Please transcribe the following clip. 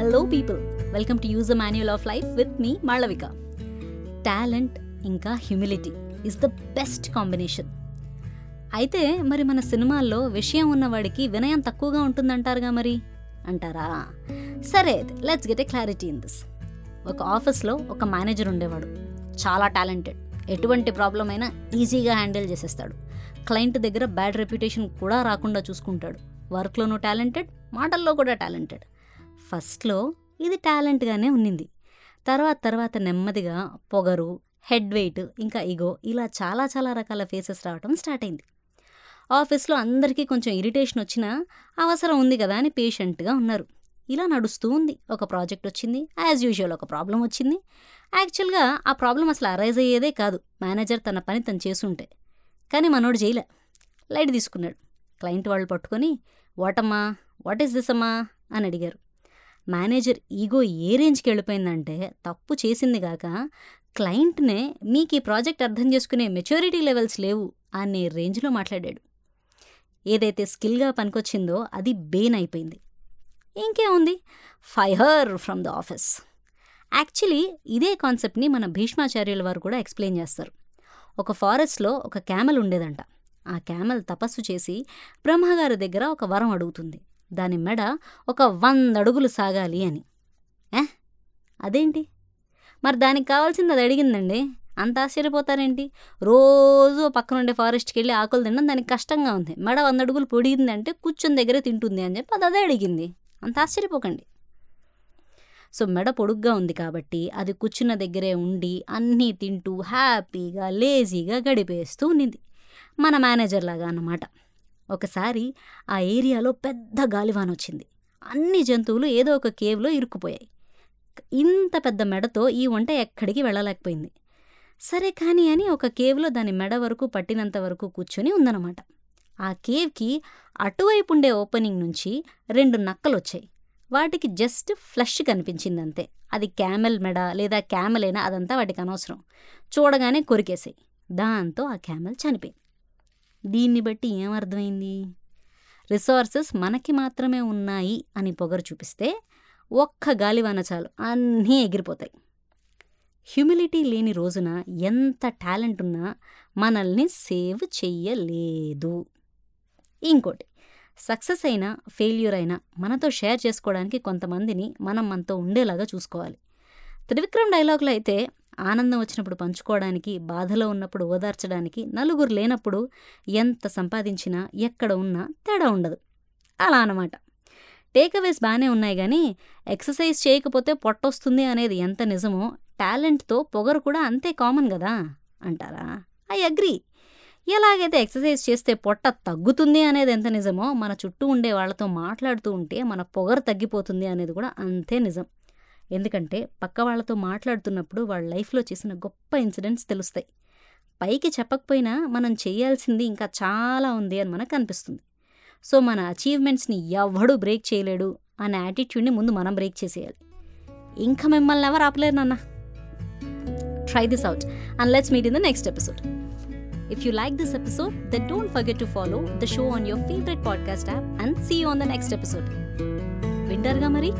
Hello people welcome to use a manual of life with me Malavika talent ఇంకా humility is the best combination అయితే మరి మన సినిమాల్లో విషయం ఉన్నవాడికి వినయం తక్కువగా ఉంటుందంటారుగా మరి? అంటారా? సరే let's get a clarity in this ఒక ఆఫీస్లో ఒక మేనేజర్ ఉండేవాడు. చాలా టాలెంటెడ్ ఎటువంటి ప్రాబ్లం అయినా ఈజీగా హ్యాండిల్ చేసేస్తాడు. క్లయింట్ దగ్గర బ్యాడ్ రెప్యుటేషన్ కూడా రాకుండా చూసుకుంటాడు. వర్క్లోనూ టాలెంటెడ్ మాటల్లో కూడా టాలెంటెడ్ ఫస్ట్లో ఇది టాలెంట్గానే ఉన్నింది. తర్వాత తర్వాత నెమ్మదిగా పొగరు హెడ్ వెయిట్ ఇంకా ఇగో ఇలా చాలా చాలా రకాల ఫేసెస్ రావడం స్టార్ట్ అయింది. ఆఫీస్లో అందరికీ కొంచెం ఇరిటేషన్ వచ్చినా అవసరం ఉంది కదా అని పేషెంట్గా ఉన్నారు. ఇలా నడుస్తూ ఉంది. ఒక ప్రాజెక్ట్ వచ్చింది. యాజ్ యూజువల్ ఒక ప్రాబ్లం వచ్చింది. యాక్చువల్గా ఆ ప్రాబ్లం అసలు అరైజ్ అయ్యేదే కాదు. మేనేజర్ తన పని తను చేసుంటే. కానీ మనోడు చేయలే. లైట్ తీసుకున్నాడు. క్లయింట్ వాళ్ళు పట్టుకొని వాటమ్మా? వాట్ ఈస్ దిస్ అమ్మా? అని అడిగారు. మేనేజర్ ఈగో ఏ రేంజ్కి వెళ్ళిపోయిందంటే తప్పు చేసింది కాక క్లయింట్నే మీకు ఈ ప్రాజెక్ట్ అర్థం చేసుకునే మెచ్యూరిటీ లెవెల్స్ లేవు అనే రేంజ్లో మాట్లాడాడు. ఏదైతే స్కిల్గా పనికొచ్చిందో అది బెయిన్ అయిపోయింది. ఇంకేముంది? Fire from the office. Actually ఇదే కాన్సెప్ట్ని మన భీష్మాచార్యుల వారు కూడా ఎక్స్ప్లెయిన్ చేస్తారు. ఒక ఫారెస్ట్లో ఒక క్యామెల్ ఉండేదంట. ఆ క్యామెల్ తపస్సు చేసి బ్రహ్మగారి దగ్గర ఒక వరం అడుగుతుంది. దాని మెడ ఒక వంద అడుగులు సాగాలి అని. ఏ? అదేంటి? మరి దానికి కావాల్సింది అది అడిగిందండి. అంత ఆశ్చర్యపోతారేంటి? రోజు పక్కనుండే ఫారెస్ట్కి వెళ్ళి ఆకులు తినడం దానికి కష్టంగా ఉంది. మెడ వంద అడుగులు పొడిగింది అంటే కూర్చొని దగ్గరే తింటుంది అని చెప్పి అది అదే అడిగింది. అంత ఆశ్చర్యపోకండి. సో మెడ పొడుగ్గా ఉంది కాబట్టి అది కూర్చున్న దగ్గరే ఉండి అన్నీ తింటూ హ్యాపీగా లేజీగా గడిపేస్తూ ఉన్నింది. మన మేనేజర్ లాగా అన్నమాట. ఒకసారి ఆ ఏరియాలో పెద్ద గాలివాన వచ్చింది అన్ని జంతువులు ఏదో ఒక కేవ్లో ఇరుక్కుపోయాయి. ఇంత పెద్ద మెడతో ఈ వంట ఎక్కడికి వెళ్ళలేకపోయింది. సరే కానీ అని ఒక కేవ్లో దాని మెడ వరకు పట్టినంత వరకు కూర్చొని ఉందన్నమాట. ఆ కేవ్కి అటువైపు ఉండే ఓపెనింగ్ నుంచి రెండు నక్కలు వచ్చాయి వాటికి జస్ట్ ఫ్లష్ కనిపించింది అంతే అది క్యామెల్ మెడ లేదా క్యామెలైనా అదంతా వాటికి అనవసరం చూడగానే కొరికేసాయి. దాంతో ఆ క్యామెల్ చనిపోయింది. దీన్ని బట్టి ఏమర్థమైంది? రిసోర్సెస్ మనకి మాత్రమే ఉన్నాయి అని పొగరు చూపిస్తే ఒక్క గాలివాన చాలు అన్నీ ఎగిరిపోతాయి. హ్యూమిలిటీ లేని రోజున ఎంత టాలెంట్ ఉన్నా మనల్ని సేవ్ చెయ్యలేదు. ఇంకోటి సక్సెస్ అయినా ఫెయిల్యూర్ అయినా మనతో షేర్ చేసుకోవడానికి కొంతమందిని మనం మనతో ఉండేలాగా చూసుకోవాలి. త్రివిక్రమ్ డైలాగ్లో అయితే ఆనందం వచ్చినప్పుడు పంచుకోవడానికి బాధలో ఉన్నప్పుడు ఓదార్చడానికి నలుగురు లేనప్పుడు ఎంత సంపాదించినా ఎక్కడ ఉన్నా తేడా ఉండదు. అలా అన్నమాట. టేక్అవేస్ బాగానే ఉన్నాయి కానీ ఎక్సర్సైజ్ చేయకపోతే పొట్టొస్తుంది అనేది ఎంత నిజమో టాలెంట్తో పొగరు కూడా అంతే కామన్ కదా అంటారా? I agree. ఎలాగైతే ఎక్సర్సైజ్ చేస్తే పొట్ట తగ్గుతుంది అనేది ఎంత నిజమో మన చుట్టూ ఉండే వాళ్ళతో మాట్లాడుతూ ఉంటే మన పొగరు తగ్గిపోతుంది అనేది కూడా అంతే నిజం. ఎందుకంటే పక్క వాళ్ళతో మాట్లాడుతున్నప్పుడు వాళ్ళ లైఫ్లో చేసిన గొప్ప ఇన్సిడెంట్స్ తెలుస్తాయి. పైకి చెప్పకపోయినా మనం చేయాల్సింది ఇంకా చాలా ఉంది అని మనకు అనిపిస్తుంది. సో మన అచీవ్మెంట్స్ని ఎవడూ బ్రేక్ చేయలేడు అనే యాటిట్యూడ్ని ముందు మనం బ్రేక్ చేసేయాలి. ఇంకా మిమ్మల్ని ఎవరు ఆపలేరు నాన్న. Try this out and let's meet in the next episode If you like this episode, then don't forget to follow the show on your favorite podcast app and see you on the next episode. వింటారుగా మరి?